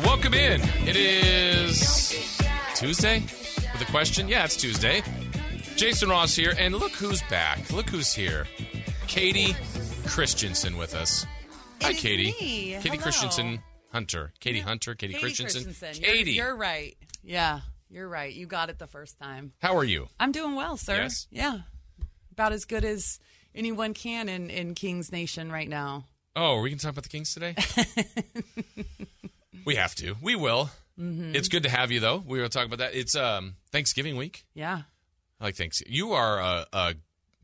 there. Welcome in. It is Tuesday with a question. Yeah, it's Tuesday. Jason Ross here, and look who's back. Look who's here. Katie Christensen with us. Hi, Katie. me. Katie Hello. Christensen Hunter. Katie Hunter. Katie, Katie Christensen. Christensen. You're- Katie. You're, right. Yeah, you're right. You got it the first time. How are you? I'm doing well, sir. Yes? Yeah. About as good as anyone can in, in King's Nation right now. Oh, are we going to talk about the Kings today? we have to. We will. Mm-hmm. It's good to have you, though. We will talk about that. It's um, Thanksgiving week. Yeah. I like Thanksgiving. You are a, a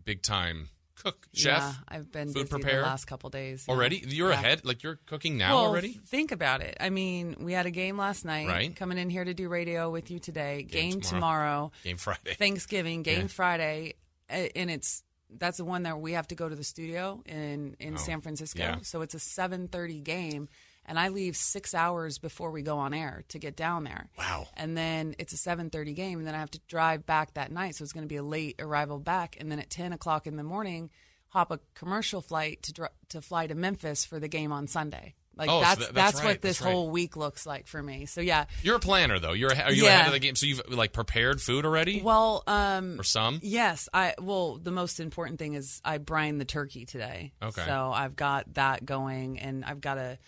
big time cook, chef. Yeah, I've been food busy preparer? the last couple days. yeah. Already? You're Yeah. ahead? Like you're cooking now well, already? Think about it. I mean, we had a game last night. Right. Coming in here to do radio with you today. Game Game, tomorrow. tomorrow. Game Friday. Thanksgiving. Game Yeah. Friday. And it's that's the one that we have to go to the studio in in Oh, San Francisco. So it's a seven thirty game, and I leave six hours before we go on air to get down there. Wow. And then it's a seven thirty game, and then I have to drive back that night. So it's going to be a late arrival back, and then at ten o'clock in the morning, hop a commercial flight to dr- to fly to Memphis for the game on Sunday. Like Oh, so that's that- that's that's, right, what this that's right. whole week looks like for me. So yeah. You're a planner, though. You're are you Yeah. ahead of the game? So you've like prepared food already, Well, um, or some? Yes, I well the most important thing is I brine the turkey today. Okay. So I've got that going and I've got a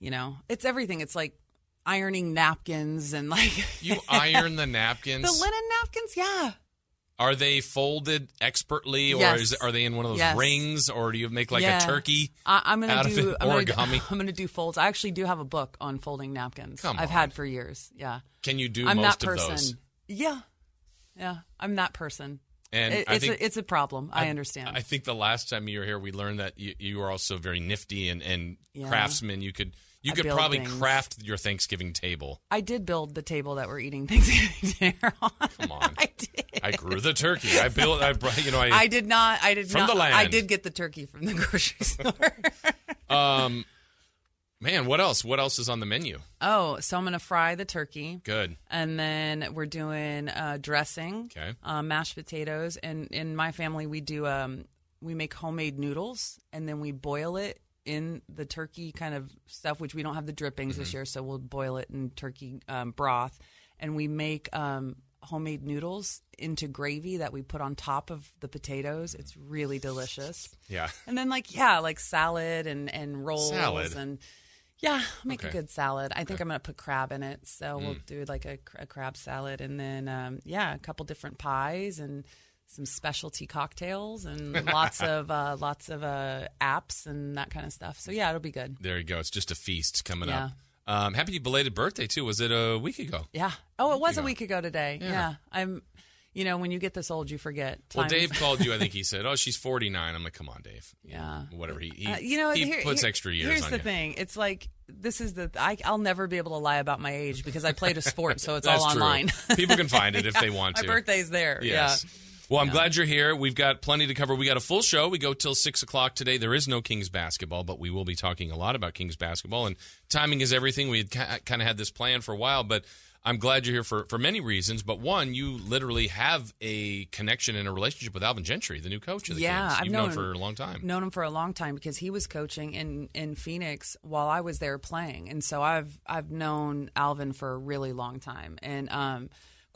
you know, it's everything. It's like ironing napkins and like You iron the napkins. the linen napkins, yeah. Are they folded expertly, or Yes. is, are they in one of those Yes. rings, or do you make like Yeah. a turkey? I, I'm gonna out of do it? I'm gonna, Origami? I'm gonna do folds. I actually do have a book on folding napkins. Come I've on. had for years. Yeah. Can you do I'm most that of person. those? Yeah. Yeah. I'm that person. And It- it's think a, it's a problem. I, understand. I think the last time you were here, we learned that you, you were also very nifty and, and Yeah. craftsman. You could you I could probably things. craft your Thanksgiving table. I did build the table that we're eating Thanksgiving dinner on. Come on. I did. I grew the turkey. I built. I brought- you know I, I did not. I did From not. the land. I did get the turkey from the grocery store. um man. What else? What else is on the menu? oh, so I'm gonna fry the turkey, Good. and then we're doing uh, dressing, Okay. uh, mashed potatoes, and in my family we do um, we make homemade noodles, and then we boil it in the turkey kind of stuff, which we don't have the drippings Mm-hmm. this year, so we'll boil it in turkey um, broth, and we make. Um, homemade noodles into gravy that we put on top of the potatoes it's really delicious Yeah. And then like yeah, like salad and and rolls Salad. and yeah, make Okay. a good salad. I think I'm gonna put crab in it, so we'll Mm. do like a, a crab salad, and then um, yeah, a couple different pies and some specialty cocktails and lots of uh, lots of uh, apps and that kind of stuff. So yeah, it'll be good. There you go. It's just a feast coming Yeah. up. Um, happy belated birthday too. Was it a week ago? Yeah. Oh, it was ago. a week ago today. Yeah. Yeah. I'm. You know, when you get this old, you forget. Well, Dave called you. I think he said, "Oh, she's 49." I'm like, "Come on, Dave." Yeah. Whatever. He he, Uh, you know, he here- puts here- extra years Here's the you. thing: it's like this is the I, I'll never be able to lie about my age because I played a sport, so it's all true. online. People can find it if they want to. my birthday's there. Yes. Well, I'm glad you're here. We've got plenty to cover. We got a full show. We go till six o'clock today. There is no Kings basketball, but we will be talking a lot about Kings basketball. And timing is everything. We had kind of had this plan for a while, but I'm glad you're here for, for many reasons. But one, you literally have a connection and a relationship with Alvin Gentry, the new coach of the Yeah, Kings. I've You've known, known- for a long time. known him for a long time because he was coaching in in Phoenix while I was there playing, and so I've I've known Alvin for a really long time, and um,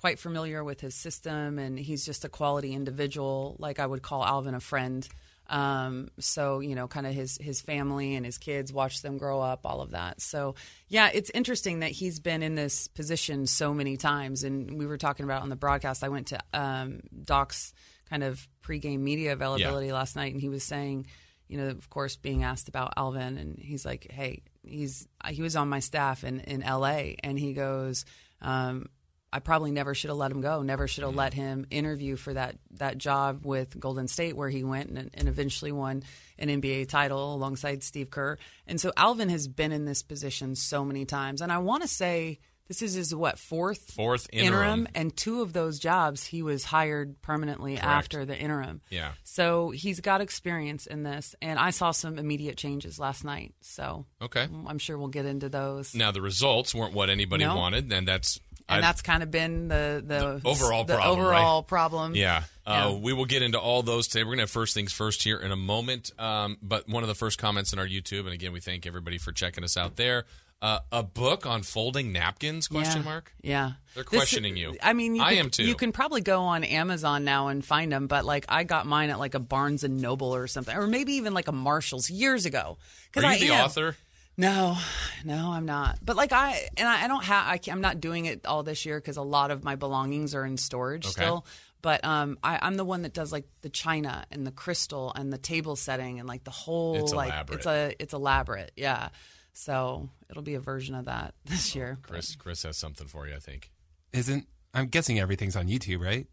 quite familiar with his system, and he's just a quality individual. Like I would call Alvin a friend. Um, so you know, kind of his his family and his kids, watch them grow up, all of that. So yeah, it's interesting that he's been in this position so many times, and we were talking about on the broadcast. I went to um, Doc's kind of pregame media availability last night, and he was saying, you know, of course, being asked about Alvin, and he's like, hey, he's he was on my staff in in L.A., and he goes. Um, I probably never should have let him go. Never should have mm. let him interview for that that job with Golden State, where he went and, and eventually won an NBA title alongside Steve Kerr. And so Alvin has been in this position so many times, and I want to say this is his what fourth Fourth interim. and two of those jobs he was hired permanently after the interim. Yeah. So he's got experience in this, and I saw some immediate changes last night. So Okay. I'm sure we'll get into those. Now the results weren't what anybody No. wanted, and that's and I- that's kind of been the the, overall the problem, overall problem. Yeah. Uh, Yeah. We will get into all those today. We're going to have first things first here in a moment. Um, but one of the first comments in our YouTube, and again, we thank everybody for checking us out there. Uh, a book on folding napkins? Question yeah. mark. Yeah, They're This- questioning you. I mean, you I could- am too. You can probably go on Amazon now and find them, but like I got mine at like a Barnes and Noble or something, or maybe even like a Marshalls years ago. Are you I the am. author? No, no, I'm not. But like I and I, I don't have. I, I'm not doing it all this year because a lot of my belongings are in storage Okay. still. But um, I, I'm the one that does like the china and the crystal and the table setting and like the whole It's like elaborate. it's a it's elaborate. Yeah. So it'll be a version of that this year. Chris, Chris has something for you. I think. Isn't I'm guessing everything's on YouTube, right?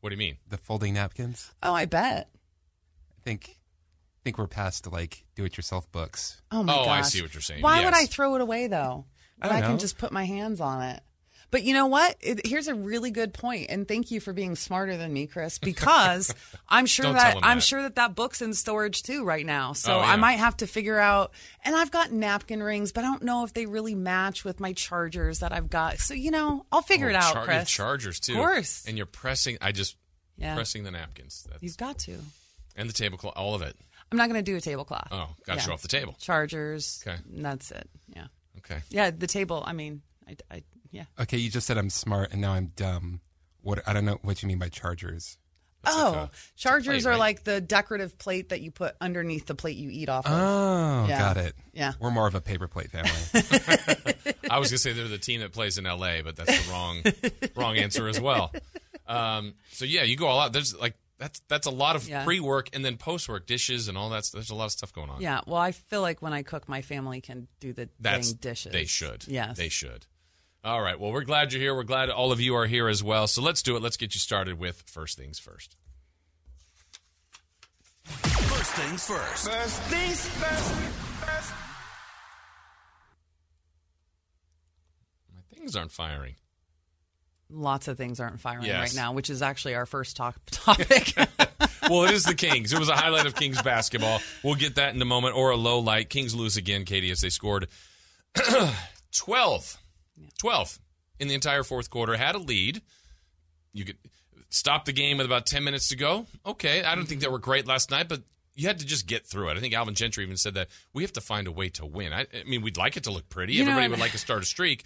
What do you mean? The folding napkins. Oh, I bet. I think I think we're past like do-it-yourself books. Oh my Oh, I gosh. see what you're saying. Why would Yes. I throw it away though? I When don't can know. just put my hands on it. But you know what? It, here's a really good point, and thank you for being smarter than me, Chris. Because I'm sure Don't that tell him I'm that. sure that that book's in storage too right now. So Oh, yeah. I might have to figure out. And I've got napkin rings, but I don't know if they really match with my chargers that I've got. So you know, I'll figure Oh, it out, char- you have Chris. chargers too. Of course. And you're pressing. I just Yeah. pressing the napkins. That's, You've got to. and the tablecloth. All of it. I'm not going to do a tablecloth. Oh, got to Yeah. show off the table. Chargers. Okay. and That's it. Yeah. Okay. Yeah. The table. I mean, I, I yeah. Okay, you just said I'm smart and now I'm dumb. What I don't know what you mean by chargers. Oh, like a- chargers plate, are right? like the decorative plate that you put underneath the plate you eat off of. Oh, Yeah. got it. Yeah. We're more of a paper plate family. I was gonna say they're the team that plays in L.A., but that's the wrong wrong answer as well. Um, so yeah, you go all out. There's like that's that's a lot of Yeah. pre work and then post work dishes and all that. There's a lot of stuff going on. Yeah. Well, I feel like when I cook, my family can do the That's dang dishes. They should. Yes. They should. All right. Well, we're glad you're here. We're glad all of you are here as well. So let's do it. Let's get you started with first things first. First things first. First things first. First. My things aren't firing. Lots of things aren't firing Yes. right now, which is actually our first talk topic. well, it is the Kings. It was a highlight of Kings basketball. We'll get that in a moment, or a low light. Kings lose again, Katie, as they scored 12. 12 in the entire fourth quarter. Had a lead. You could stop the game with about 10 minutes to go. Okay, I don't think they mm-hmm. were great last night, but you had to just get through it. I think Alvin Gentry even said that we have to find a way to win. I, I mean, we'd like it to look pretty. You Everybody would like to start a streak.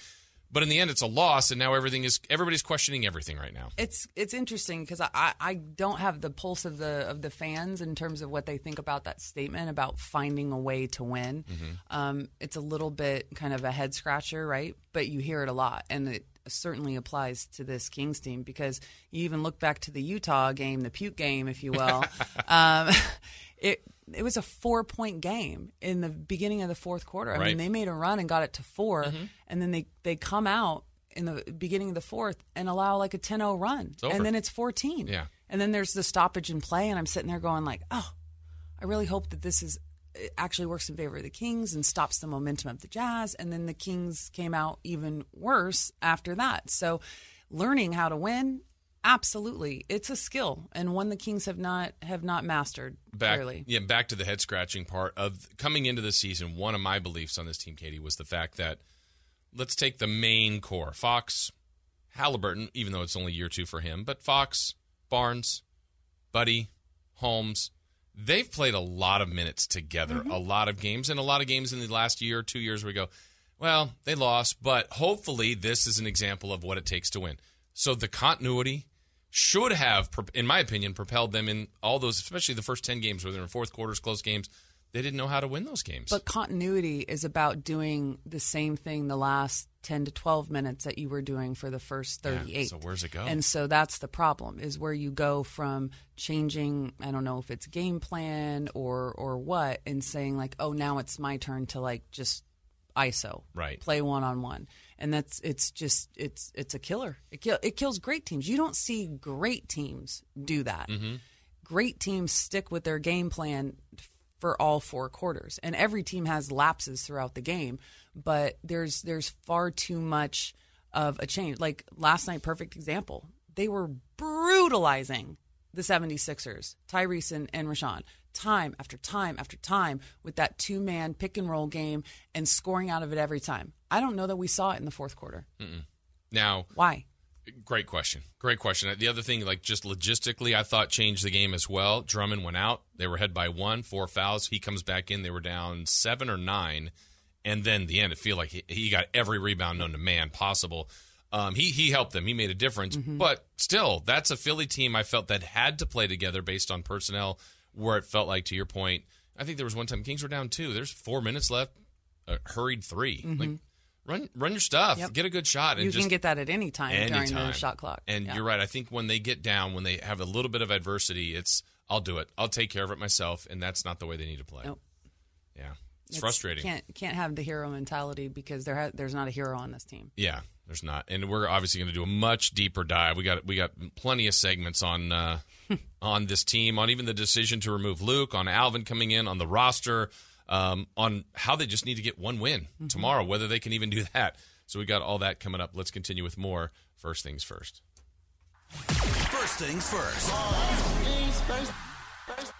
But in the end, it's a loss, and now everything is everybody's questioning everything right now. it's it's interesting because I, I don't have the pulse of the of the fans in terms of what they think about that statement about finding a way to win. Um, it's a little bit kind of a head scratcher, right? But you hear it a lot, and it certainly applies to this Kings team because you even look back to the Utah game, the puke game, if you will. um, it it was a four point game in the beginning of the fourth quarter. I Right. mean, they made a run and got it to 4 mm-hmm. and then they they come out in the beginning of the fourth and allow like a 10-0 run, and then it's fourteen. Yeah. and then there's the stoppage in play, and I'm sitting there going like, oh, I really hope that this is it actually works in favor of the Kings and stops the momentum of the Jazz. And then the Kings came out even worse after that. So, learning how to win, absolutely, it's a skill and one the Kings have not have not mastered back, clearly. yeah, back to the head scratching part of coming into the season. One of my beliefs on this team, Katie, was the fact that let's take the main core: Fox, Halliburton, even though it's only year two for him, but Fox, Barnes, Buddy, Holmes. They've played a lot of minutes together, mm-hmm. a lot of games, and a lot of games in the last year, two years. We go, well, they lost, but hopefully this is an example of what it takes to win. So the continuity should have, in my opinion, propelled them in all those, especially the first 10 games where they're in fourth quarters, close games. They didn't know how to win those games. But continuity is about doing the same thing the last 10 to 12 minutes that you were doing for the first 38. so where's it go? And so that's the problem is where you go from changing, I don't know if it's game plan or or what and saying like, "Oh, now it's my turn to like just ISO, Right. Play one on one." And that's it's just it's it's a killer. It kill, it kills great teams. You don't see great teams do that. Mm-hmm. Great teams stick with their game plan for all four quarters. And every team has lapses throughout the game, but there's there's far too much of a change. Like last night, perfect example. They were brutalizing the 76ers, Tyrese and, and Richaun, time after time after time with that two man pick and roll game and scoring out of it every time. I don't know that we saw it in the fourth quarter. now, Why? Great question. Great question. The other thing, like just logistically, I thought changed the game as well. Drummond went out. They were ahead by one, four fouls. He comes back in. They were down seven or nine, and then the end, it feel like he, he got every rebound known to man possible. Um, he he helped them. He made a difference, mm-hmm. but still, that's a Philly team I felt that had to play together based on personnel. Where it felt like, to your point, I think there was one time Kings were down two. There's four minutes left, a hurried 3 Like mm-hmm. run run your stuff, Yep. get a good shot, and you just can get that at any time during the shot clock. And Yeah. you're right. I think when they get down, when they have a little bit of adversity, it's I'll do it. I'll take care of it myself, and that's not the way they need to play. Nope. Yeah, it's, It's- frustrating. Can't can't have the hero mentality because there ha- there's not a hero on this team. Yeah, there's not, and we're obviously going to do a much deeper dive. We got we got plenty of segments on uh, on this team, on even the decision to remove Luke, on Alvin coming in, on the roster, um, on how they just need to get one win Mm-hmm. tomorrow, whether they can even do that. So we got all that coming up. Let's continue with more. First things first. First things first.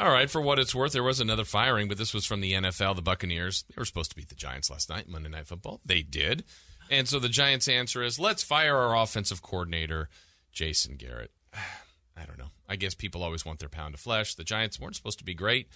All right, for what it's worth, there was another firing, but this was from the NFL. The Buccaneers, they were supposed to beat the Giants last night, Monday Night Football. They did. And so the Giants' answer is let's fire our offensive coordinator, Jason Garrett. I don't know. I guess people always want their pound of flesh. The Giants weren't supposed to be great.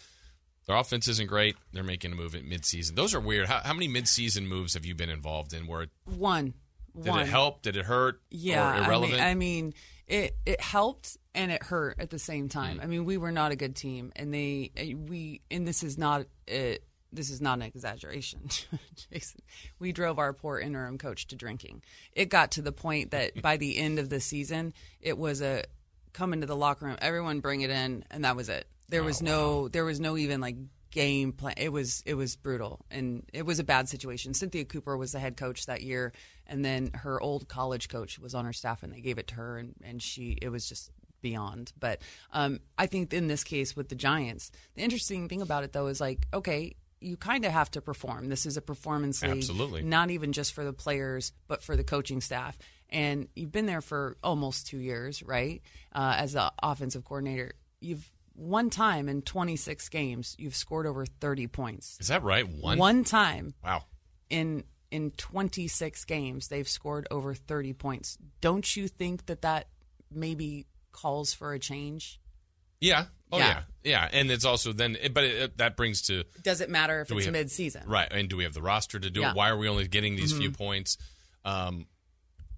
Their offense isn't great. They're making a move at midseason. Those are weird. How, how many midseason moves have you been involved in where One. did one. it help? Did it hurt? Yeah, Or I irrelevant? mean, I mean, it it helped and it hurt at the same time. Mm. I mean, we were not a good team, and they we and this is not it. This is not an exaggeration, Jason. We drove our poor interim coach to drinking. It got to the point that by the end of the season, it was a come into the locker room, everyone bring it in, and that was it. There Oh, was no, there was no even like game plan. It was it was brutal, and it was a bad situation. Cynthia Cooper was the head coach that year, and then her old college coach was on her staff, and they gave it to her, and and she it was just beyond. But um, I think in this case with the Giants, the interesting thing about it though is like okay. You kind of have to perform. This is a performance league, Absolutely. not even just for the players, but for the coaching staff. And you've been there for almost two years, right? Uh, as the offensive coordinator, you've one time in 26 games, you've scored over 30 points. Is that right? One? One time Wow. in in 26 games, they've scored over 30 points. Don't you think that that maybe calls for a change? Yeah. Oh, yeah. Yeah. Yeah. And it's also then, but it, it- that brings to Does it matter if it's have- mid-season? Right. And do we have the roster to do Yeah. Mm-hmm. it? Why are we only getting these few points? Um,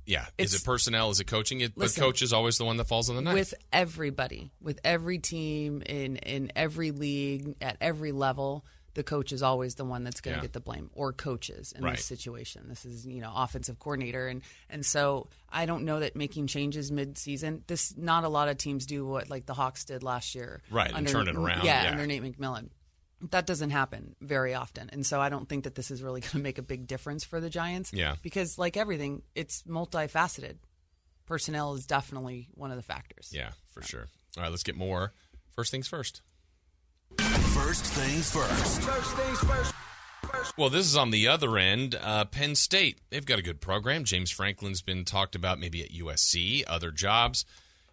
yeah. is it personnel? Is it coaching? It, but coach is always the one that falls on the knife. with everybody, with every team in in every league at every level, the coach is always the one that's going to Yeah. get the blame, or coaches in Right. this situation. This is you know offensive coordinator, and and so I don't know that making changes mid season. This not a lot of teams do what like the Hawks did last year, Right, and turn it around, Yeah, yeah. under Nate McMillan. That doesn't happen very often, and so I don't think that this is really going to make a big difference for the Giants. Yeah. because like everything, it's multifaceted. Personnel is definitely one of the factors. yeah, for sure. All right, let's get more. First things first. First things first. First things first. Well, this is on the other end. Uh, Penn State, they've got a good program. James Franklin's been talked about maybe at USC, other jobs.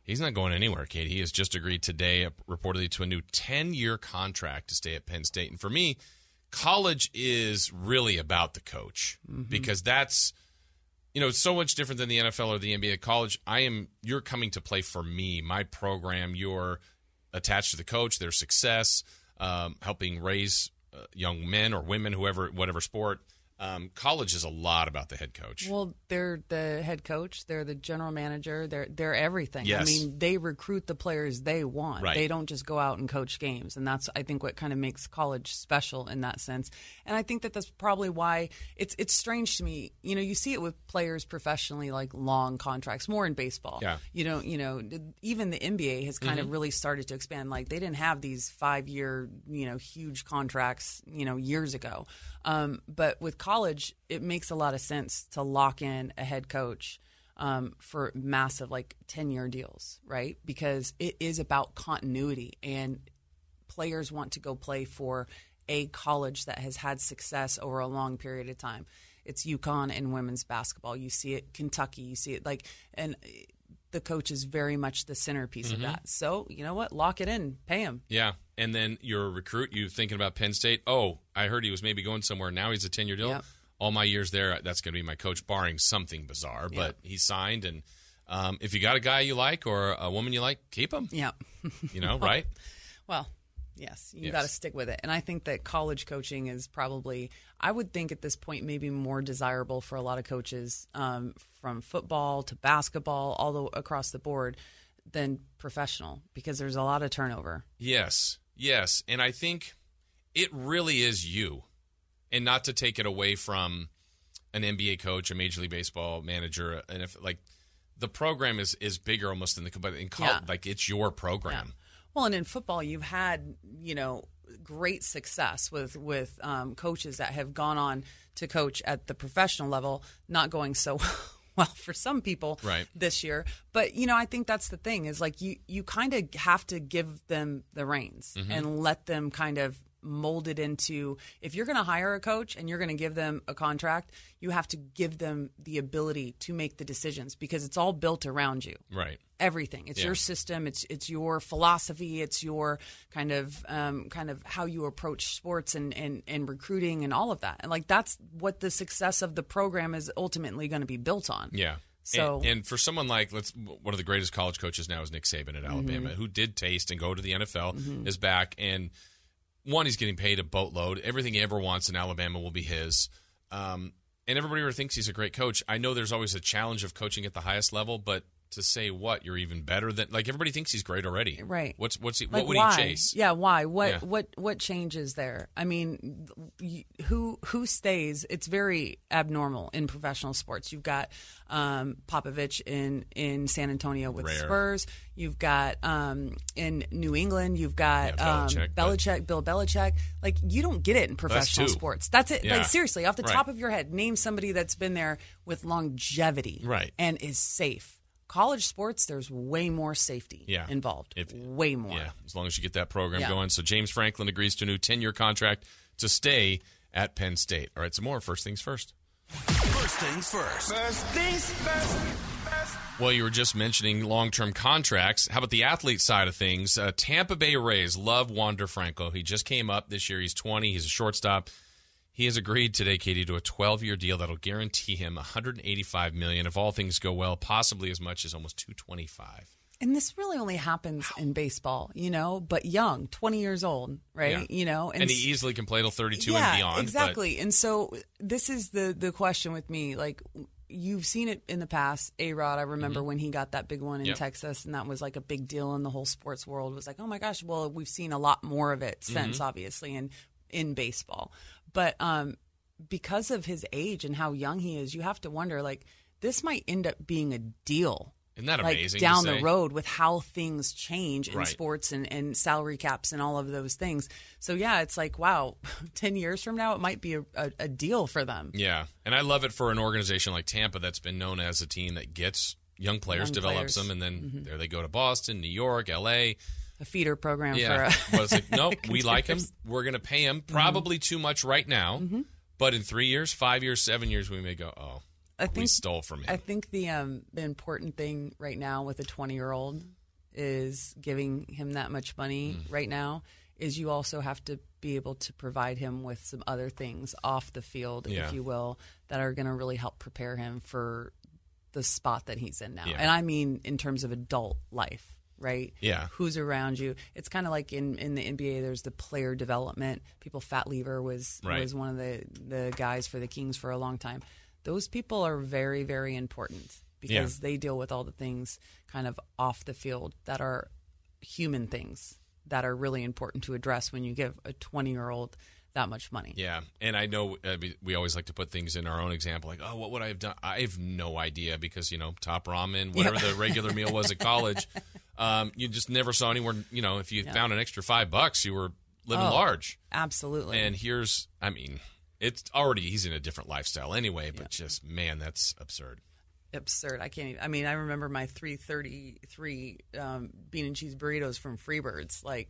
He's not going anywhere, Kate. He has just agreed today, uh, reportedly, to a new 10 year contract to stay at Penn State. And for me, college is really about the coach because that's, you know, it's so much different than the NFL or the NBA. College, I am, you're coming to play for me, my program. You're attached to the coach, their success, um, helping raise uh, young men or women, whoever, whatever sport. Um, college is a lot about the head coach. Well, they're the head coach. They're the general manager. They're they're everything. Yes. I mean, they recruit the players they want. Right. They don't just go out and coach games, and that's I think what kind of makes college special in that sense. And I think that that's probably why it's it's strange to me. You know, you see it with players professionally, like long contracts, more in baseball. Yeah. You know, you know, even the NBA has kind of really started to expand. Like they didn't have these five year, you know, huge contracts, you know, years ago. Um, but with college, it makes a lot of sense to lock in a head coach um, for massive, like 10 year deals, right? Because it is about continuity and players want to go play for a college that has had success over a long period of time. It's UConn in women's basketball. You see it Kentucky. You see it like, and the coach is very much the centerpiece Mm-hmm. of that. So you know what? Lock it in. Pay him. Yeah. And then you're a recruit, you thinking about Penn State. Oh, I heard he was maybe going somewhere. Now he's a 10 year deal. Yep. All my years there, that's going to be my coach, barring something bizarre. But he signed. And um, if you got a guy you like or a woman you like, keep him. Yeah. You know, right? Well, Yes, you Yes. got to stick with it. And I think that college coaching is probably, I would think at this point, maybe more desirable for a lot of coaches um, from football to basketball, all the, across the board, than professional because there's a lot of turnover. Yes, yes, and I think it really is you, and not to take it away from an NBA coach, a Major League Baseball manager, and if like the program is is bigger almost than the but in college, Yeah. like it's your program. Well, and in football, you've had you know great success with with um, coaches that have gone on to coach at the professional level, not going so well for some people Right. this year. But you know, I think that's the thing is like you you kind of have to give them the reins Mm-hmm. and let them kind of mold it into if you're going to hire a coach and you're going to give them a contract you have to give them the ability to make the decisions because it's all built around you Right. everything. It's Yeah. your system. It's it's your philosophy. It's your kind of um, kind of how you approach sports and, and and recruiting and all of that. And like that's what the success of the program is ultimately going to be built on. Yeah. So- and, and for someone like let's one of the greatest college coaches now is Nick Saban at Alabama, Mm-hmm. who did taste and go to the NFL, is back, and one he's getting paid a boatload. Everything he ever wants in Alabama will be his. Um, and everybody ever thinks he's a great coach. I know there's always a challenge of coaching at the highest level, but to say what you're even better than like everybody thinks he's great already. Right. What's what's he, Like what would why? he chase? Yeah, why? What Yeah. what what changes there? I mean, who who stays? It's very abnormal in professional sports. You've got um, Popovich in in San Antonio with Rare. Spurs. You've got um, in New England. You've got Yeah, um, Belichick, but- Belichick, Bill Belichick. Like you don't get it in professional two. sports. That's it. Yeah. Like seriously, off the Right. top of your head, name somebody that's been there with longevity, Right. and is safe. College sports, there's way more safety Yeah. involved. If- way more. Yeah, as long as you get that program Yeah. going. So James Franklin agrees to a new 10 year contract to stay at Penn State. All right, some more. First things first. First things first. First things first. First. Well, you were just mentioning long term contracts. How about the athlete side of things? Uh, Tampa Bay Rays love Wander Franco. He just came up this year. He's 20. He's a shortstop. He has agreed today, Katie, to a 12 year deal that'll guarantee him 185 million if all things go well, possibly as much as almost 225. And this really only happens in baseball, you know, but young, 20 years old, right? Yeah. You know, And, he easily can play till 32 yeah, and beyond. but- Exactly. And so this is the the question with me like you've seen it in the past. A Rod, I remember when he got that big one in Mm-hmm. Yep. Texas, and that was like a big deal in the whole sports world. It was like, oh my gosh, well, we've seen a lot more of it since, Mm-hmm. obviously, in in baseball. But um, because of his age and how young he is, you have to wonder like this might end up being a deal. Isn't that like amazing down the road with how things change in Right. sports and, and salary caps and all of those things. So yeah, it's like wow, ten years from now it might be a, a, a deal for them. Yeah, and I love it for an organization like Tampa that's been known as a team that gets young players, Young develops players. Mm-hmm. them, and then there they go to Boston, New York, L.A. A feeder program Yeah, for a, it's like nope, we like him. We're going to pay him Mm-hmm. probably too much right now, but in three years, five years, seven years, we may go, oh, I we think stole from him. I think the um the important thing right now with a twenty year old is giving him that much money Mm. right now is you also have to be able to provide him with some other things off the field, Yeah. if you will, that are going to really help prepare him for the spot that he's in now. Yeah. And I mean in terms of adult life, right? Yeah. Who's around you? It's kind of like in, in the NBA. There's the player development. People. Fat Lever was Right. was one of the the guys for the Kings for a long time. Those people are very very important because they deal with all the things kind of off the field that are human things that are really important to address when you give a 20 year old that much money. Yeah, and I know mean, we always like to put things in our own example, like, oh, what would I have done? I have no idea because you know, top ramen, whatever the regular meal was at college, um, you just never saw anywhere. You know, if you found an extra five bucks, you were living Oh. large. Absolutely. And here's, I mean, it's already he's in a different lifestyle anyway, but just man, that's absurd. absurd. I can't even. I mean, I remember my 333 um, bean and cheese burritos from Freebirds. Like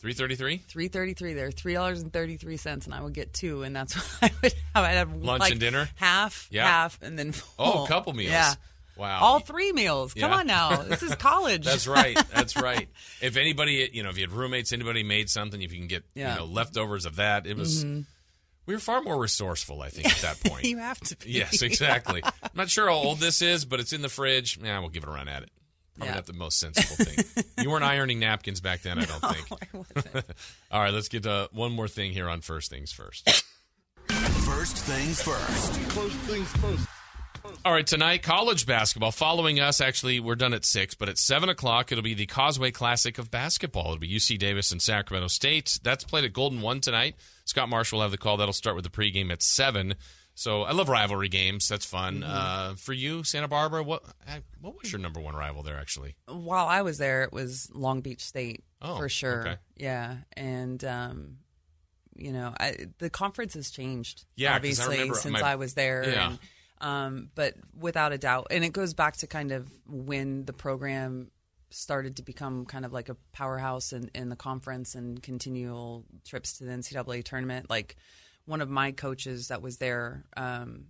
Three thirty three. 333 they're $3.33 and I would get two and that's what I would have. I'd have Lunch like and dinner? Half, Yeah. half, and then Oh, full. a couple meals. Yeah. Wow. All three meals. Come Yeah. on now. This is college. That's right. That's right. If anybody, you know, if you had roommates, anybody made something, if you can get, Yeah. Mm-hmm. you know, leftovers of that, it was. We were far more resourceful, I think, at that point. you have to be. yes, exactly. I'm not sure how old this is, but it's in the fridge. Yeah, we'll give it a run at it. Probably Yeah. not the most sensible thing. you weren't ironing napkins back then, I don't think. I wasn't. All right, let's get to one more thing here on First Things First. First things first. First things first. All right, tonight, college basketball. Following us, actually, we're done at 6, but at 7 o'clock, it'll be the Causeway Classic of basketball. It'll be UC Davis and Sacramento State. That's played at Golden One tonight. Scott Marshall will have the call. That'll start with the pregame at 7. So I love rivalry games. That's fun. Mm-hmm. Uh, for you, Santa Barbara, what uh, what was your number one rival there, actually? While I was there, it was Long Beach State Oh, for sure. okay. Yeah, and um, you know, I, the conference has changed. Yeah, I obviously remember since my- I was there. Yeah. And, um, but without a doubt, and it goes back to kind of when the program started to become kind of like a powerhouse in, in the conference and continual trips to the NCAA tournament. Like one of my coaches that was there, um,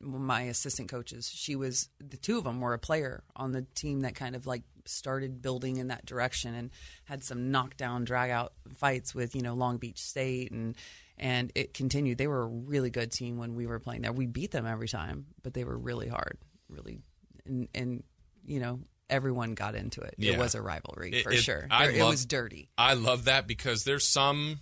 my assistant coaches, she was the two of them were a player on the team that kind of like started building in that direction and had some knockdown drag out fights with you know Long Beach State and and it continued. They were a really good team when we were playing there. We beat them every time, but they were really hard, really, and and you know everyone got into it. Yeah. It was a rivalry It- for it- sure. I it love- was dirty. I love that because there's some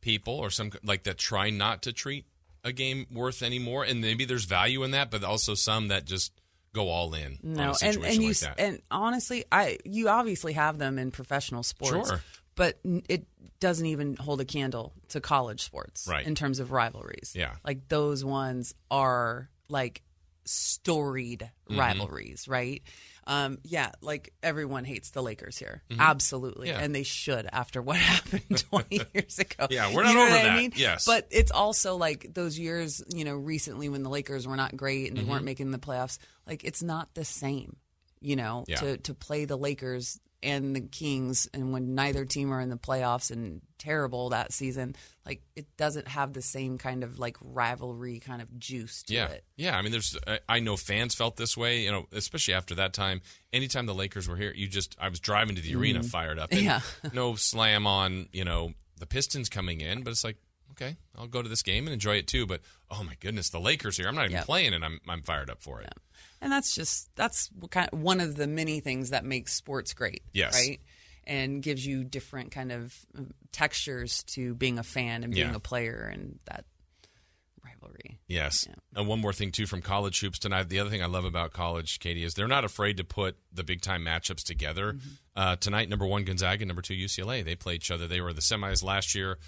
people or some like that try not to treat a game worth anymore, and maybe there's value in that, but also some that just go all in No, and and you like s that. and honestly, I you obviously have them in professional sports, Sure. But it doesn't even hold a candle to college sports, Right. In terms of rivalries, Yeah. like those ones are like storied Mm-hmm. rivalries, right? Um, yeah, like everyone hates the Lakers here, absolutely, Mm-hmm. Yeah. and they should after what happened 20 years ago. Yeah, we're not You know over what I that. mean? Yes. but it's also like those years, you know, recently when the Lakers were not great and they Mm-hmm. weren't making the playoffs. Like it's not the same, you know, Yeah. to to play the Lakers and the Kings, and when neither team are in the playoffs and terrible that season, like it doesn't have the same kind of like rivalry kind of juice to yeah, it. yeah. I mean, there's. I- I know fans felt this way. You know, especially after that time. Anytime the Lakers were here, you just. I was driving to the arena fired up. And Mm-hmm. Yeah. no slam on you know the Pistons coming in, but it's like. Okay, I'll go to this game and enjoy it too. But oh my goodness, the Lakers here! I'm not even Yep. playing, and I'm I'm fired up for it. And that's just that's kind one of the many things that makes sports great. Yes. Right. And gives you different kind of um, textures to being a fan and being Yeah. a player and that rivalry. Yes. And one more thing, too, from college hoops tonight. The other thing I love about college, Katie, is they're not afraid to put the big time matchups together. Uh, tonight, number one, Gonzaga, number two, UCLA. They play each other. They were the semis last year.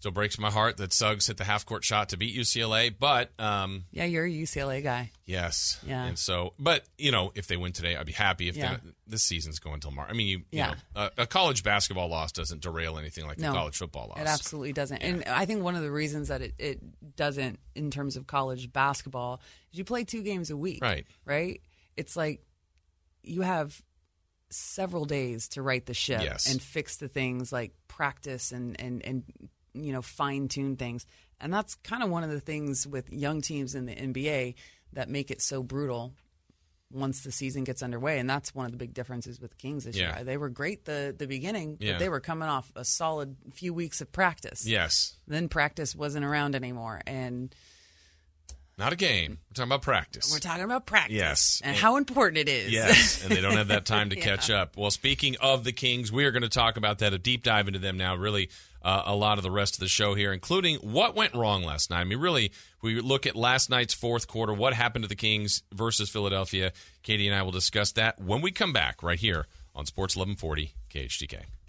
Still breaks my heart that Suggs hit the half court shot to beat UCLA. But um, Yeah, you're a UCLA guy. yes. Yeah. And so, but, you know, if they win today, I'd be happy. If Yeah. they, this season's going till March. I mean, you, Yeah. you know, a, a college basketball loss doesn't derail anything like No, the college football loss. It absolutely doesn't. And I think one of the reasons that it, it doesn't in terms of college basketball is you play two games a week. Right. Right? It's like you have several days to right the ship Yes. and fix the things like practice and, and, and you know, fine tune things. And that's kind of one of the things with young teams in the NBA that make it so brutal once the season gets underway. And that's one of the big differences with the Kings this Yeah. year. They were great the the beginning, Yeah. but they were coming off a solid few weeks of practice. Yes. Then practice wasn't around anymore. And Not a game. We're talking about practice. we're talking about practice. Yes. And And- how important it is. Yes, and they don't have that time to Yeah. catch up. Well, speaking of the Kings, we are going to talk about that, a deep dive into them now, really uh, a lot of the rest of the show here, including what went wrong last night. I mean, really, we look at last night's fourth quarter, what happened to the Kings versus Philadelphia. Katie and I will discuss that when we come back right here on Sports 1140 KHTK.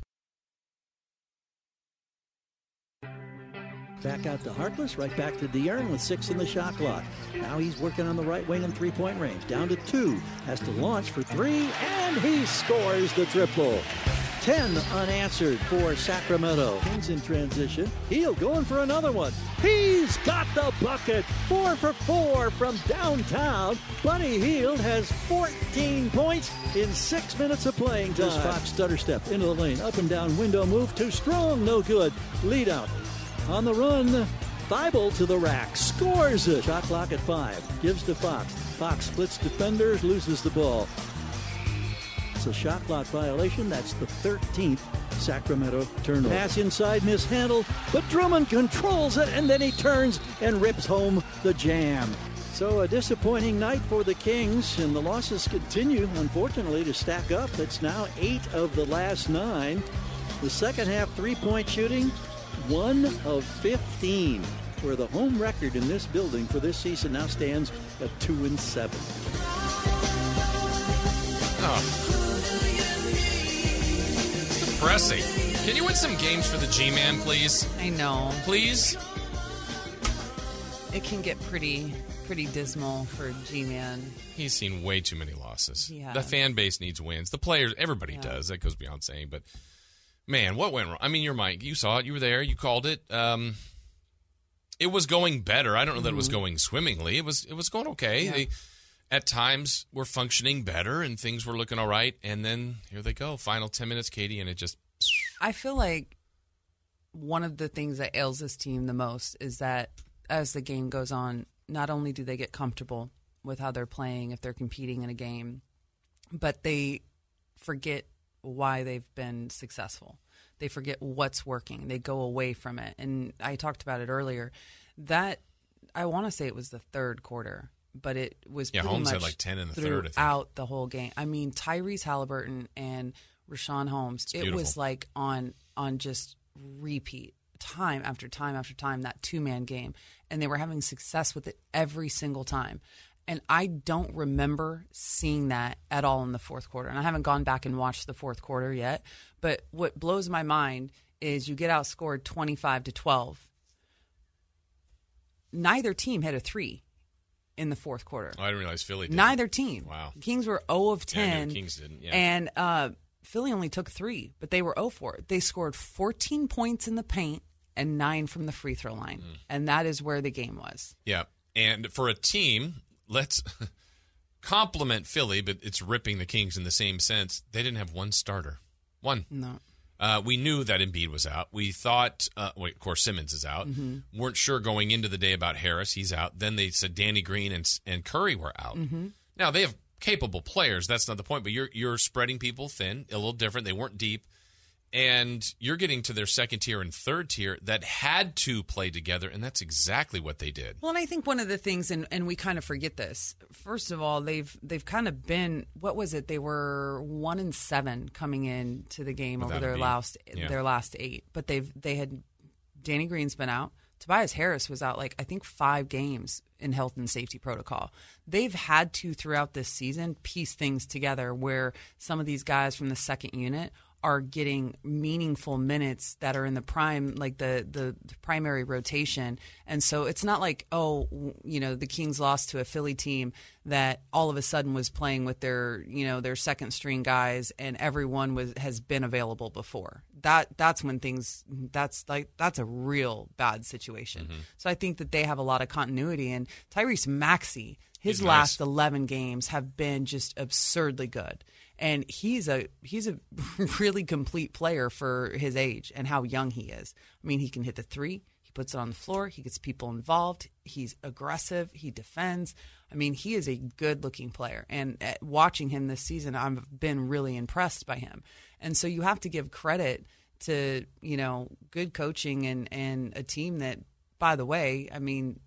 Back out to Harkless, right back to De'Aaron with six in the shot clock. Now he's working on the right wing in three-point range. Down to two. Has to launch for three, and he scores the triple. Ten unanswered for Sacramento. Kings in transition. Hield going for another one. He's got the bucket. Four for four from downtown. Buddy Hield has 14 points in six minutes of playing time. Fox stutter step into the lane. Up and down window move. Too strong. No good. Lead out. On the run, Thybulle to the rack, scores it. Shot clock at five, gives to Fox. Fox splits defenders, loses the ball. It's a shot clock violation. That's the 13th Sacramento turnover. Pass inside, mishandled, but Drummond controls it, and then he turns and rips home the jam. So a disappointing night for the Kings, and the losses continue, unfortunately, to stack up. It's now eight of the last nine. The second half three-point shooting, one of 15, where the home record in this building for this season now stands at two and seven. Oh. Depressing. Can you win some games for the G-Man, please? I know Please? it can get pretty pretty dismal for G-Man. He's seen way too many losses. He The fan base needs wins. The players, everybody Yeah. does. That goes beyond saying. But man, what went wrong? I mean, you're Mike. You saw it. You were there. You called it. Um, it was going better. I don't know that it was going swimmingly. It was. It was going okay. Mm-hmm. Yeah. They, at times, were functioning better, and things were looking all right. And then here they go. Final ten minutes, Katie, and it just. I feel like one of the things that ails this team the most is that as the game goes on, not only do they get comfortable with how they're playing if they're competing in a game, but they forget why they've been successful. They forget what's working. They go away from it. And I talked about it earlier. That I want to say it was the third quarter, but it was Yeah, Holmes had like 10 in the third, throughout the whole game. I mean, Tyrese Halliburton and Richaun Holmes. it beautiful. was like on on just repeat time after time after time that two man game, and they were having success with it every single time. And I don't remember seeing that at all in the fourth quarter. And I haven't gone back and watched the fourth quarter yet. But what blows my mind is you get outscored 25 to 12. Neither team hit a three in the fourth quarter. Oh, I didn't realize Philly. Did. Neither team. Wow. Kings were 0 of Yeah, I knew 10. the Kings didn't, yeah. And uh, Philly only took three, but they were 0 for it. They scored 14 points in the paint and nine from the free throw line. Mm. And that is where the game was. Yeah. And for a team, let's compliment Philly, but it's ripping the Kings in the same sense. They didn't have one starter. One. No. Uh, we knew that Embiid was out. We thought, uh, wait, of course, Simmons is out. weren't sure going into the day about Harris. He's out. Then they said Danny Green and and Curry were out. Now they have capable players. That's not the point. But you're you're spreading people thin, a little different. They weren't deep, and you're getting to their second tier and third tier that had to play together, and that's exactly what they did. Well, and I think one of the things, and, and we kind of forget this. First of all, they've they've kind of been what was it? They were one and seven coming in to the game Without over their last Yeah. their last eight, but they've they had Danny Green's been out. Tobias Harris was out like I think five games in health and safety protocol. They've had to throughout this season piece things together where some of these guys from the second unit are getting meaningful minutes that are in the prime like the, the primary rotation. And so it's not like oh you know the kings lost to a philly team that all of a sudden was playing with their you know their second string guys and everyone was has been available before. That that's when things that's like that's a real bad situation. Mm-hmm. So i think that they have a lot of continuity and tyrese maxey his He's nice. last 11 games have been just absurdly good and he's a he's a really complete player for his age and how young he is i mean he can hit the three he puts it on the floor he gets people involved he's aggressive he defends i mean he is a good looking player and at watching him this season i've been really impressed by him and so you have to give credit to you know good coaching and and a team that by the way i mean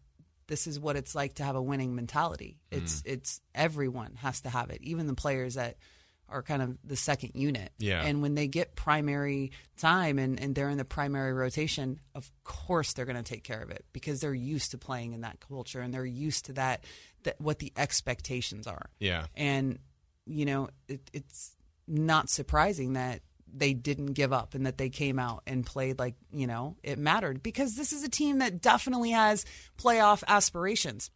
this is what it's like to have a winning mentality. It's Mm. it's everyone has to have it, even the players that are kind of the second unit. Yeah. And when they get primary time and, and they're in the primary rotation, of course they're going to take care of it because they're used to playing in that culture and they're used to that, that what the expectations are. Yeah. And, you know, it, it's not surprising that they didn't give up and that they came out and played like, you know, it mattered because this is a team that definitely has playoff aspirations.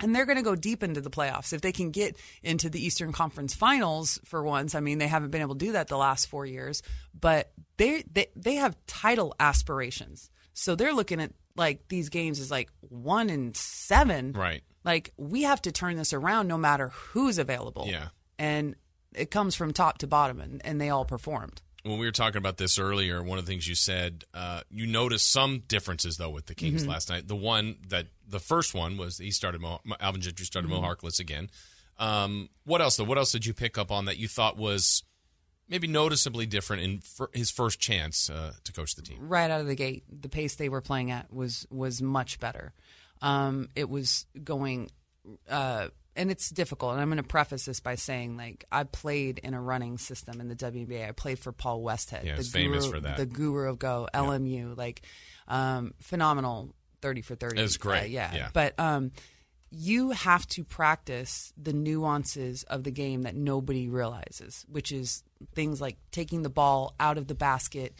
And they're going to go deep into the playoffs. If they can get into the Eastern Conference Finals for once, I mean, they haven't been able to do that the last four years, but they, they, they have title aspirations. So they're looking at like these games as like one and seven. Right. Like we have to turn this around no matter who's available. Yeah. And it comes from top to bottom, and, and they all performed. When we were talking about this earlier, one of the things you said, uh, you noticed some differences though with the Kings Mm-hmm. last night. The one that the first one was he started Mo, Alvin Gentry started Mm-hmm. Mo Harkless again. Um, what else though? What else did you pick up on that you thought was maybe noticeably different in fir- his first chance uh, to coach the team? right out of the gate, the pace they were playing at was was much better. Um, it was going uh, and it's difficult. And I'm going to preface this by saying, like, I played in a running system in the WNBA. I played for Paul Westhead, Yeah, the he's famous guru, for that. the guru of Go, LMU, like, um, phenomenal, thirty for thirty. It's great, Uh, yeah. yeah. but um, you have to practice the nuances of the game that nobody realizes, which is things like taking the ball out of the basket,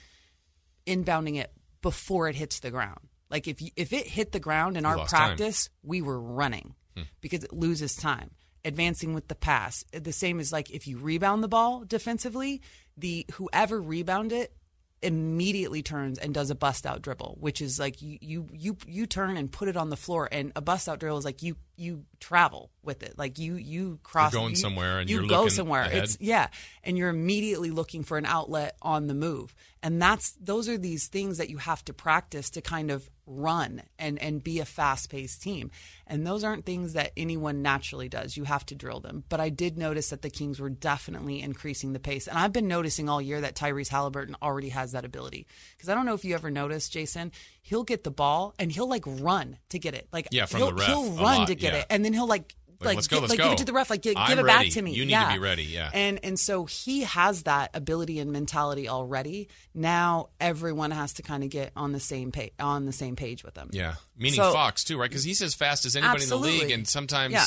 inbounding it before it hits the ground. Like if you, if it hit the ground in our lost time. practice, we were running Hmm. because it loses time. Advancing with the pass, the same as like if you rebound the ball defensively, the whoever rebound it immediately turns and does a bust out dribble, which is like you you you you turn and put it on the floor, and a bust out dribble is like you you travel with it, like you you cross going you- somewhere and you you're go looking somewhere. ahead. It's yeah, and you're immediately looking for an outlet on the move, and that's those are these things that you have to practice to kind of run and and be a fast paced team, and those aren't things that anyone naturally does. You have to drill them. But I did notice that the Kings were definitely increasing the pace, and I've been noticing all year that Tyrese Halliburton already has that ability because I don't know if you ever noticed, Jason. He'll get the ball and he'll like run to get it, like Yeah, from he'll, the ref he'll run lot, to get yeah. it, and then he'll like. Like, Like, go, like give it to the ref, like gi- I'm give it back to me. You need to yeah. be ready, yeah. And and so he has that ability and mentality already. Now everyone has to kind of get on the same page on the same page with him. Yeah, meaning So- Fox too, right? Because he's as fast as anybody in the league, and sometimes Yeah.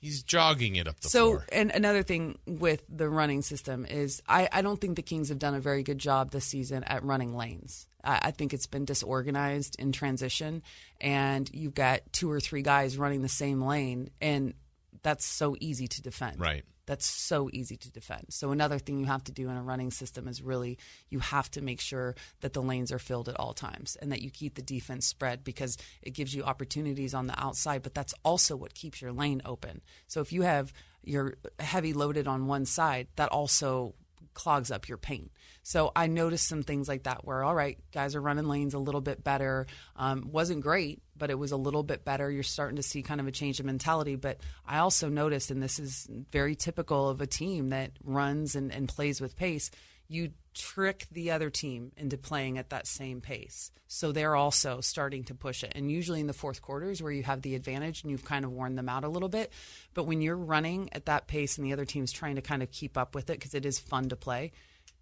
he's jogging it up the So, floor. and another thing with the running system is I, I don't think the Kings have done a very good job this season at running lanes. I, I think it's been disorganized in transition, and you've got two or three guys running the same lane, and that's so easy to defend. Right. That's so easy to defend. So another thing you have to do in a running system is really you have to make sure that the lanes are filled at all times and that you keep the defense spread because it gives you opportunities on the outside, but that's also what keeps your lane open. So if you have you're heavy loaded on one side, that also clogs up your paint. So I noticed some things like that where, all right, guys are running lanes a little bit better. Um, wasn't great, but it was a little bit better. You're starting to see kind of a change in mentality. But I also noticed, and this is very typical of a team that runs and, and plays with pace, you trick the other team into playing at that same pace. So they're also starting to push it. And usually in the fourth quarters where you have the advantage and you've kind of worn them out a little bit. But when you're running at that pace and the other team's trying to kind of keep up with it because it is fun to play,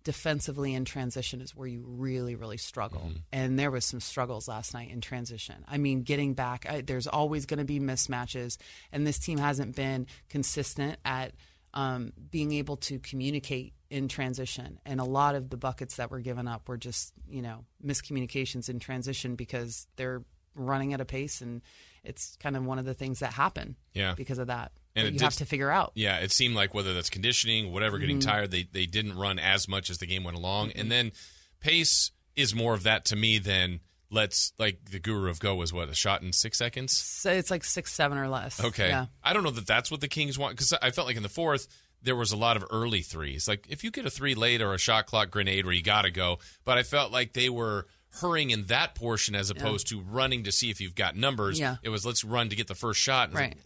defensively in transition is where you really really struggle mm-hmm. and there was some struggles last night in transition i mean getting back I, there's always going to be mismatches and this team hasn't been consistent at um, being able to communicate in transition and a lot of the buckets that were given up were just you know miscommunications in transition because they're running at a pace and it's kind of one of the things that happen Yeah. because of that And that you did- have to figure out Yeah, it seemed like whether that's conditioning, whatever, getting Mm-hmm. tired, they they didn't run as much as the game went along. And then pace is more of that to me than let's like the guru of go was what a shot in six seconds. so it's like six seven or less Okay, yeah I don't know that that's what the Kings want because I felt like in the fourth there was a lot of early threes. Like if you get a three late or a shot clock grenade where you got to go, but I felt like they were hurrying in that portion as opposed to running to see if you've got numbers. Yeah. It was let's run to get the first shot. And Right. like,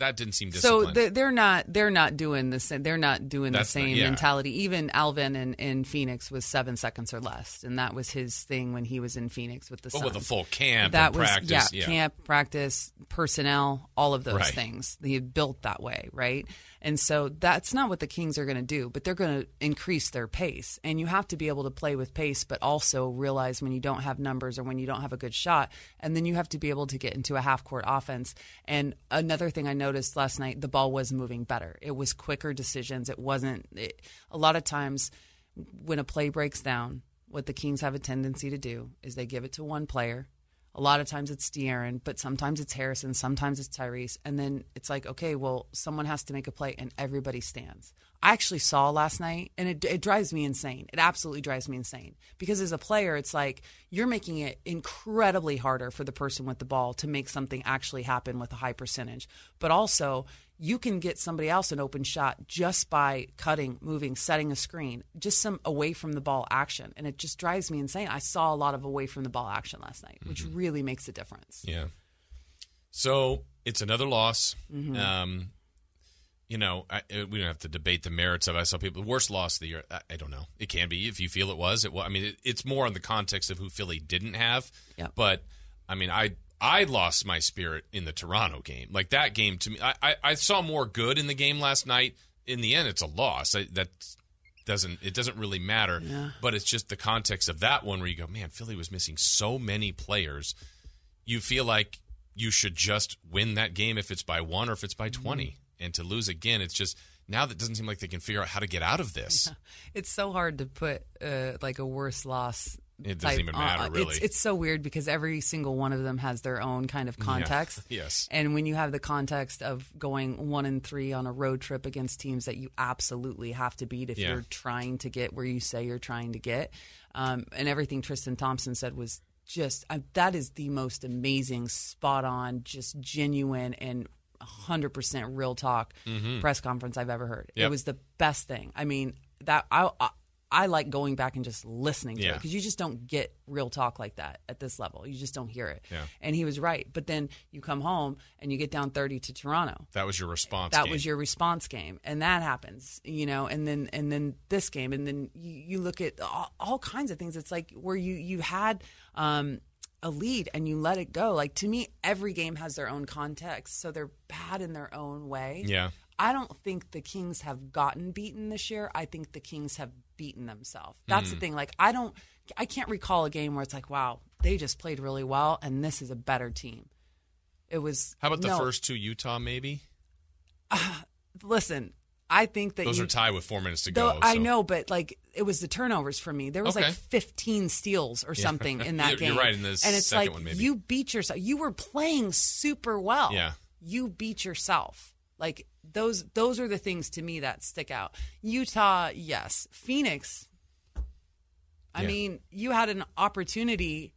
that didn't seem So disciplined. they're, they're not they're not doing the same. They're not doing That's the same yeah. mentality. Even Alvin in, in Phoenix was seven seconds or less, and that was his thing when he was in Phoenix with the. but with a full camp that and was practice, yeah, camp practice personnel all of those Right. things had built that way right and so that's not what the kings are going to do but they're going to increase their pace. And you have to be able to play with pace but also realize when you don't have numbers or when you don't have a good shot and then you have to be able to get into a half court offense. And another thing i noticed last night the ball was moving better. It was quicker decisions. It wasn't it, a lot of times when a play breaks down what the kings have a tendency to do is they give it to one player a lot of times it's De'Aaron, but sometimes it's Harrison, sometimes it's Tyrese. And then it's like, okay, well, someone has to make a play and everybody stands. I actually saw last night and it, it drives me insane. It absolutely drives me insane because as a player, it's like you're making it incredibly harder for the person with the ball to make something actually happen with a high percentage. But also, you can get somebody else an open shot just by cutting, moving, setting a screen, just some away from the ball action. And it just drives me insane. I saw a lot of away from the ball action last night, which really makes a difference. Yeah. So it's another loss. Mm-hmm. Um, you know, I, uh, we don't have to debate the merits of it. I saw people the worst loss of the year. I, I don't know. It can be if you feel it was. It. wa- I mean, it, it's more in the context of who Philly didn't have. Yeah. But I mean, I I lost my spirit in the Toronto game. Like that game to me, I, I, I saw more good in the game last night. In the end, it's a loss. I, that doesn't it doesn't really matter. But it's just the context of that one where you go, man, Philly was missing so many players. You feel like you should just win that game if it's by one or if it's by 20 and to lose again, it's just now that doesn't seem like they can figure out how to get out of this. It's so hard to put uh, like a worse loss. It doesn't even matter, It's, really. it's so weird because every single one of them has their own kind of context. Yes. And when you have the context of going one and three on a road trip against teams that you absolutely have to beat if Yeah. you're trying to get where you say you're trying to get, um, and everything Tristan Thompson said was just uh, that is the most amazing, spot on, just genuine and 100% real talk press conference I've ever heard. Mm-hmm. Yep. It was the best thing. I mean, that I, I I like going back and just listening to it because you just don't get real talk like that at this level. You just don't hear it. Yeah. And he was right. But then you come home and you get down 30 to Toronto. That was your response. That game. was your response game, and that happens, you know. And then and then this game, and then you, you look at all, all kinds of things. It's like where you you had um, a lead and you let it go. Like to me, every game has their own context, so they're bad in their own way. Yeah. I don't think the Kings have gotten beaten this year. I think the Kings have beaten themselves. That's Hmm. the thing. Like I don't, I can't recall a game where it's like, wow, they just played really well, and this is a better team. It was. How about the no, first two Utah? Maybe Listen, I think that those you, are tied with four minutes to Though go. I so- know, but like it was the turnovers for me. There was Okay. like 15 steals or something in that You're- game. you're right, in the and it's second like one, maybe. you beat yourself. You were playing super well. Yeah. You beat yourself. Like those those are the things to me that stick out. Utah, yes. Phoenix. I Yeah. mean, you had an opportunity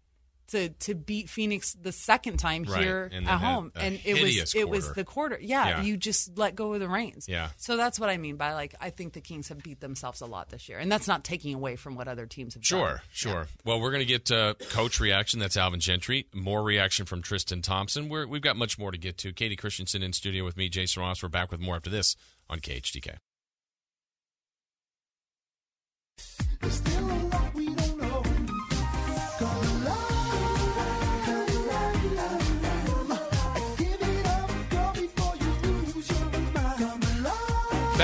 to to beat Phoenix the second time Right, here and at home, and it was it was the quarter. Yeah, Yeah. you just let go of the reins. Yeah. So that's what I mean by like I think the Kings have beat themselves a lot this year, and that's not taking away from what other teams have Sure, done. sure. sure Well, we're going to get uh, coach reaction. That's Alvin Gentry. More reaction from Tristan Thompson. We're, we've got much more to get to. Kayte Christensen in studio with me, Jason Ross. We're back with more after this on KHTK.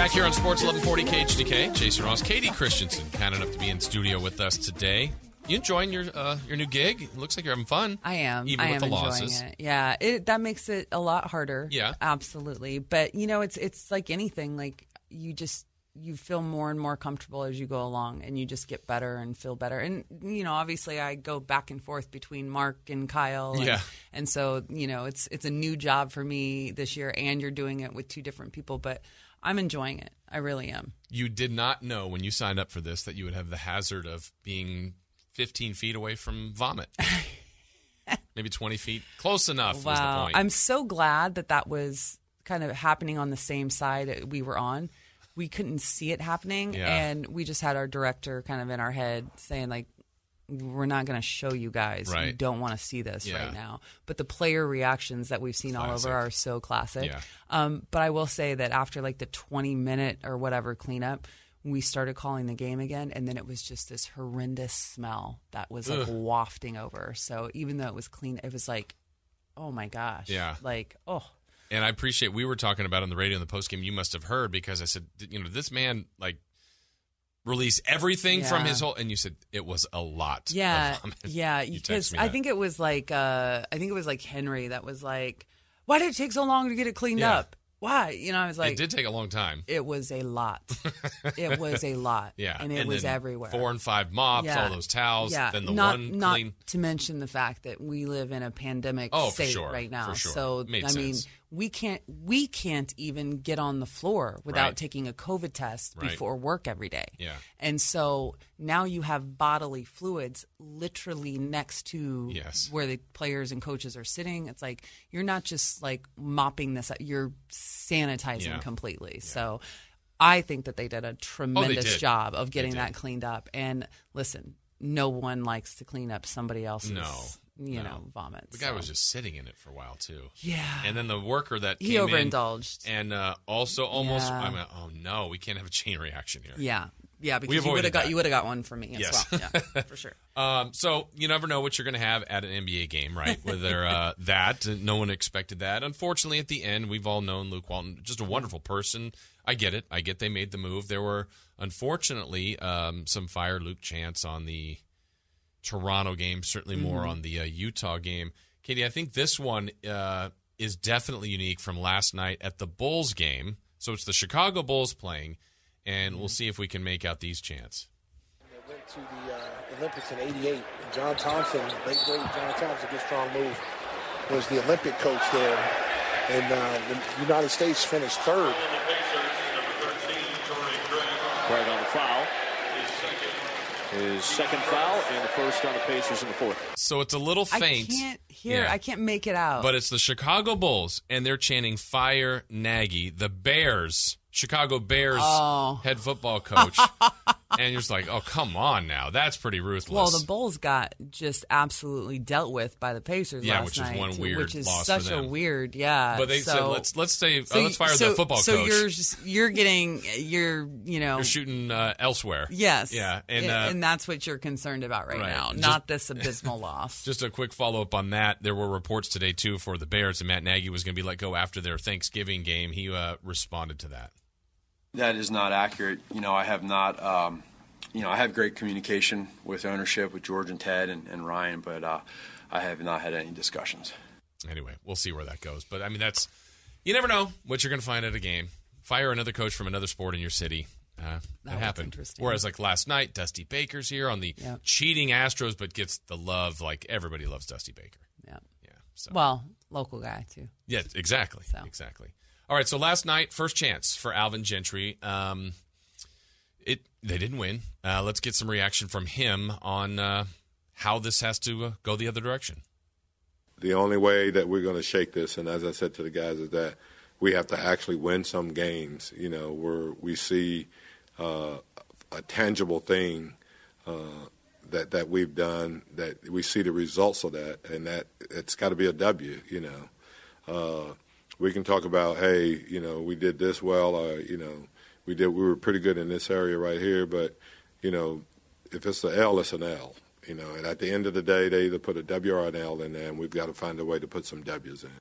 Back here on Sports 1140 KHTK, Jason Ross, Kayte Christensen, kind enough to be in studio with us today. You enjoying your uh, your new gig? It looks like you're having fun. I am. even I with am the enjoying losses. it. Yeah, it, that makes it a lot harder. Yeah. absolutely. But you know, it's it's like anything. Like you just you feel more and more comfortable as you go along, and you just get better and feel better. And you know, obviously, I go back and forth between Mark and Kyle. And, Yeah. and so you know, it's it's a new job for me this year, and you're doing it with two different people. But I'm enjoying it. I really am. You did not know when you signed up for this that you would have the hazard of being 15 feet away from vomit. Maybe 20 feet. Close enough was the Wow. point. I'm so glad that that was kind of happening on the same side we were on. We couldn't see it happening, Yeah. and we just had our director kind of in our head saying, like, we're not going to show you guys. You don't want to see this Yeah. right now. But the player reactions that we've seen all over are so classic. Yeah. Um, but I will say that after like the 20 minute or whatever cleanup, we started calling the game again, and then it was just this horrendous smell that was like wafting over. So even though it was clean, it was like, oh my gosh, Yeah. like oh, And I appreciate we were talking about on the radio in the post game. You must have heard because I said, you know, this man like released everything from his whole, and you said it was a lot. yeah, yeah. Because I think it was like uh, I think it was like Henry that was like, why did it take so long to get it cleaned Yeah. up? Why? You know, I was like, it did take a long time. it was a lot. it was a lot. Yeah, and it was everywhere. Four and five mops, Yeah. all those towels. Yeah, then the not one not clean. to mention the fact that we live in a pandemic Oh, for state sure, right now. for sure. So I mean, sense. We can't we can't even get on the floor without Right. taking a COVID test Right. before work every day. Yeah. and so now you have bodily fluids literally next to Yes. where the players and coaches are sitting. It's like you're not just like mopping this; up, you're sanitizing Yeah. completely. So. I think that they did a tremendous did. job of getting that cleaned up. And listen, no one likes to clean up somebody else's, No, you no. know, vomit. The guy so. was just sitting in it for a while too. yeah, And then the worker that he came in overindulged. and uh, also almost, Yeah. I'm like, oh no, we can't have a chain reaction here. yeah, Yeah, because you would have got that. you would have got one from me as Yes. well. Yeah, for sure. Um, so you never know what you're going to have at an NBA game, right? Whether uh, that no one expected that. Unfortunately, at the end, we've all known Luke Walton, just a wonderful person. I get it. I get they made the move. There were unfortunately um, some fire Luke chants on the Toronto game, certainly more on the uh, Utah game. Kayte, I think this one uh, is definitely unique from last night at the Bulls game. So it's the Chicago Bulls playing, and we'll see if we can make out these chants. They went to the uh, Olympics in '88. And John Thompson, late great John Thompson, good strong move, was the Olympic coach there, and uh, the United States finished third. Craig on the foul. His second foul and the first on the Pacers in the fourth. So it's a little faint. I can't hear. Yeah. I can't make it out. But it's the Chicago Bulls, and they're chanting "Fire Nagy." The Bears, Chicago Bears Oh. head football coach, and you're just like, "Oh, come on now, that's pretty ruthless." well, the Bulls got just absolutely dealt with by the Pacers Yeah, last which is night, one weird which is such a weird, yeah. but they so, said, "Let's let's stay. so uh, let's fire so, the football so coach." So you're just, you're getting you're you know You're shooting uh, elsewhere. yes Yeah, and, and, uh, and that's what you're concerned about right, right. now, Just- not this abysmal loss. Just a quick follow up on that. There were reports today too for the Bears, and Matt Nagy was going to be let go after their Thanksgiving game. He uh, responded to that. That is not accurate. You know, I have not. Um, you know, I have great communication with ownership, with George and Ted and, and Ryan, but uh, I have not had any discussions. anyway, we'll see where that goes. But I mean, that's you never know what you're going to find at a game. Fire another coach from another sport in your city. Uh, that was happened. interesting. Whereas, like last night, Dusty Baker's here on the Yeah. cheating Astros, but gets the love. Like everybody loves Dusty Baker. yeah. Yeah. So Well, local guy too. yeah, exactly, So. exactly. All right. So last night, first chance for Alvin Gentry. Um, it they didn't win. Uh, let's get some reaction from him on uh, how this has to uh, go the other direction. the only way that we're going to shake this, and as I said to the guys, is that we have to actually win some games. You know, where we see uh, a tangible thing uh, that that we've done, that we see the results of that, and that it's got to be a W. You know, uh, we can talk about, hey, you know, we did this well, or you know, we did we were pretty good in this area right here, but you know, if it's an L, it's an L. You know, and at the end of the day, they either put a W or an L in there, and we've got to find a way to put some W's in.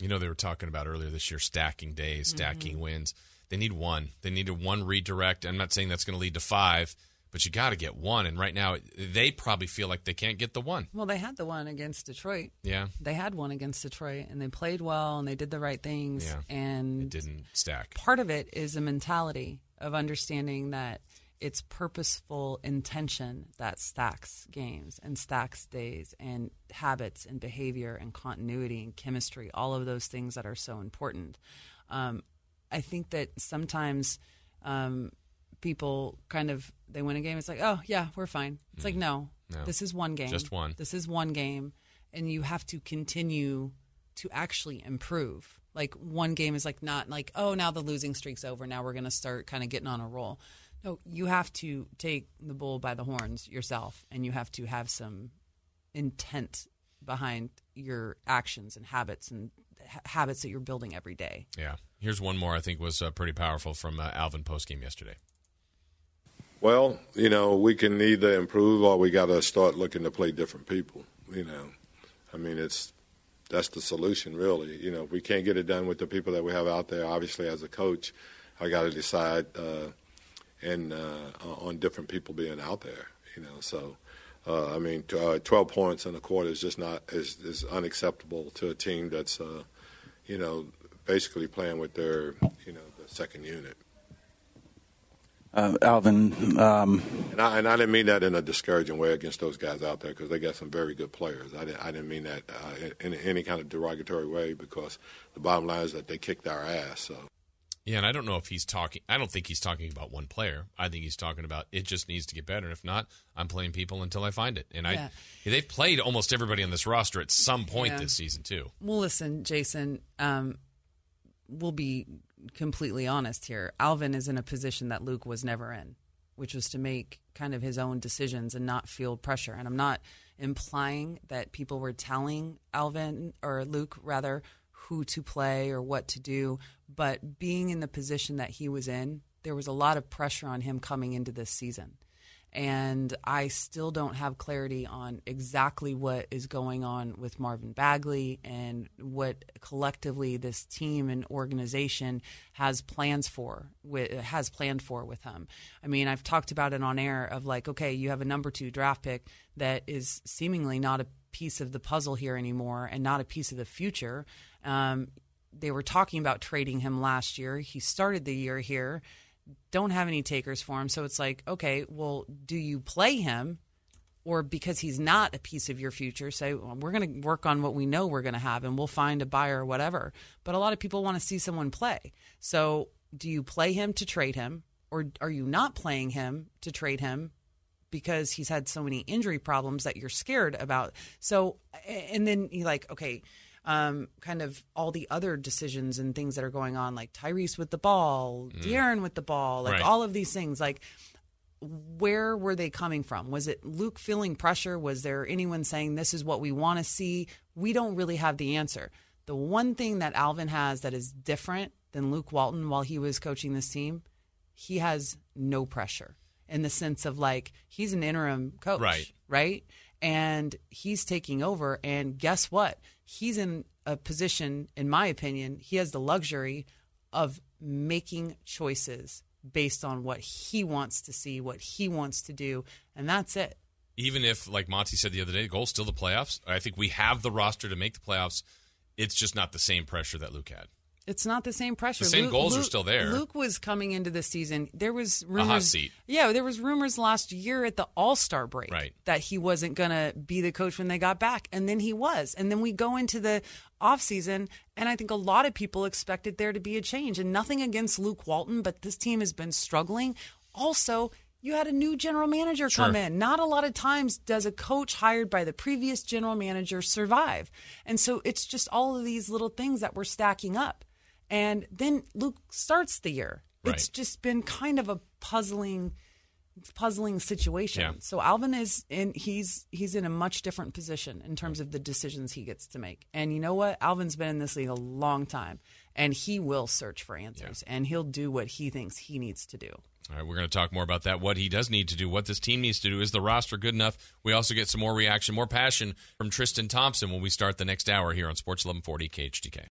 You know, they were talking about earlier this year stacking days, stacking mm-hmm. wins. They need one. They needed one redirect. I'm not saying that's going to lead to five, but you got to get one. And right now, they probably feel like they can't get the one. Well, they had the one against Detroit. Yeah, They had one against Detroit, and they played well, and they did the right things. Yeah. And it didn't stack. part of it is a mentality of understanding that it's purposeful intention that stacks games and stacks days and habits and behavior and continuity and chemistry, all of those things that are so important. Um, I think that sometimes um, people kind of they win a game. It's like, oh yeah, we're fine. It's like no, No. this is one game, Just one. This is one game, and you have to continue to actually improve. Like one game is like not like oh now the losing streak's over. Now we're gonna start kind of getting on a roll. No, you have to take the bull by the horns yourself, and you have to have some intent behind your actions and habits and ha- habits that you're building every day. Yeah. Here's one more I think was uh, pretty powerful from uh, Alvin postgame yesterday. Well, you know, we can either improve or we got to start looking to play different people. You know, I mean, it's that's the solution, really. You know, if we can't get it done with the people that we have out there, obviously, as a coach, I got to decide uh, and uh, on different people being out there. You know, so uh, I mean, uh, 12 points in a quarter is just not is, is unacceptable to a team that's, uh, you know, basically playing with their, you know, the second unit. Uh, Alvin, um, And I, and I didn't mean that in a discouraging way against those guys out there because they got some very good players. I didn't, I didn't mean that uh, in, in any kind of derogatory way because the bottom line is that they kicked our ass. So Yeah, and I don't know if he's talking. I don't think he's talking about one player. I think he's talking about it just needs to get better. And if not, I'm playing people until I find it. And Yeah. I, they've played almost everybody on this roster at some point Yeah. this season too. Well, listen, Jason, um, we'll be completely honest here. Alvin is in a position that Luke was never in, which was to make kind of his own decisions and not feel pressure. And I'm not implying that people were telling Alvin or Luke, rather, who to play or what to do, but being in the position that he was in there was a lot of pressure on him coming into this season. And I still don't have clarity on exactly what is going on with Marvin Bagley and what collectively this team and organization has plans for has planned for with him. I mean, I've talked about it on air of like, okay, you have a number two draft pick that is seemingly not a piece of the puzzle here anymore and not a piece of the future. Um, they were talking about trading him last year. He started the year here don't have any takers for him. So it's like, okay, well, do you play him? Or because he's not a piece of your future, say, well, we're going to work on what we know we're going to have and we'll find a buyer or whatever. But a lot of people want to see someone play. So do you play him to trade him? Or are you not playing him to trade him because he's had so many injury problems that you're scared about? So, and then you're like, okay, um, kind of all the other decisions and things that are going on, like Tyrese with the ball, mm. De'Aaron with the ball, like Right. all of these things. Like, where were they coming from? Was it Luke feeling pressure? Was there anyone saying this is what we want to see? We don't really have the answer. The one thing that Alvin has that is different than Luke Walton while he was coaching this team, he has no pressure in the sense of like he's an interim coach, Right. Right, and he's taking over. And guess what? He's in a position, in my opinion, he has the luxury of making choices based on what he wants to see, what he wants to do, and that's it. Even if, like Monty said the other day, the goal's still the playoffs. I think we have the roster to make the playoffs. It's just not the same pressure that Luke had. It's not the same pressure. The same goals are still there. Luke was coming into the season. There was A rumors. hot seat. Yeah, there was rumors last year at the All Star break Right. that he wasn't going to be the coach when they got back, and then he was. And then we go into the off season, and I think a lot of people expected there to be a change. And nothing against Luke Walton, but this team has been struggling. Also. You had a new general manager come in. Not a lot of times does a coach hired by the previous general manager survive. And so it's just all of these little things that were stacking up. And then Luke starts the year. It's just been kind of a puzzling puzzling situation. Yeah. So Alvin is in he's he's in a much different position in terms of the decisions he gets to make. And you know what? Alvin's been in this league a long time and he will search for answers and he'll do what he thinks he needs to do. All right, we're going to talk more about that. What he does need to do, what this team needs to do. Is the roster good enough? We also get some more reaction, more passion from Tristan Thompson when we start the next hour here on Sports 1140 KHTK.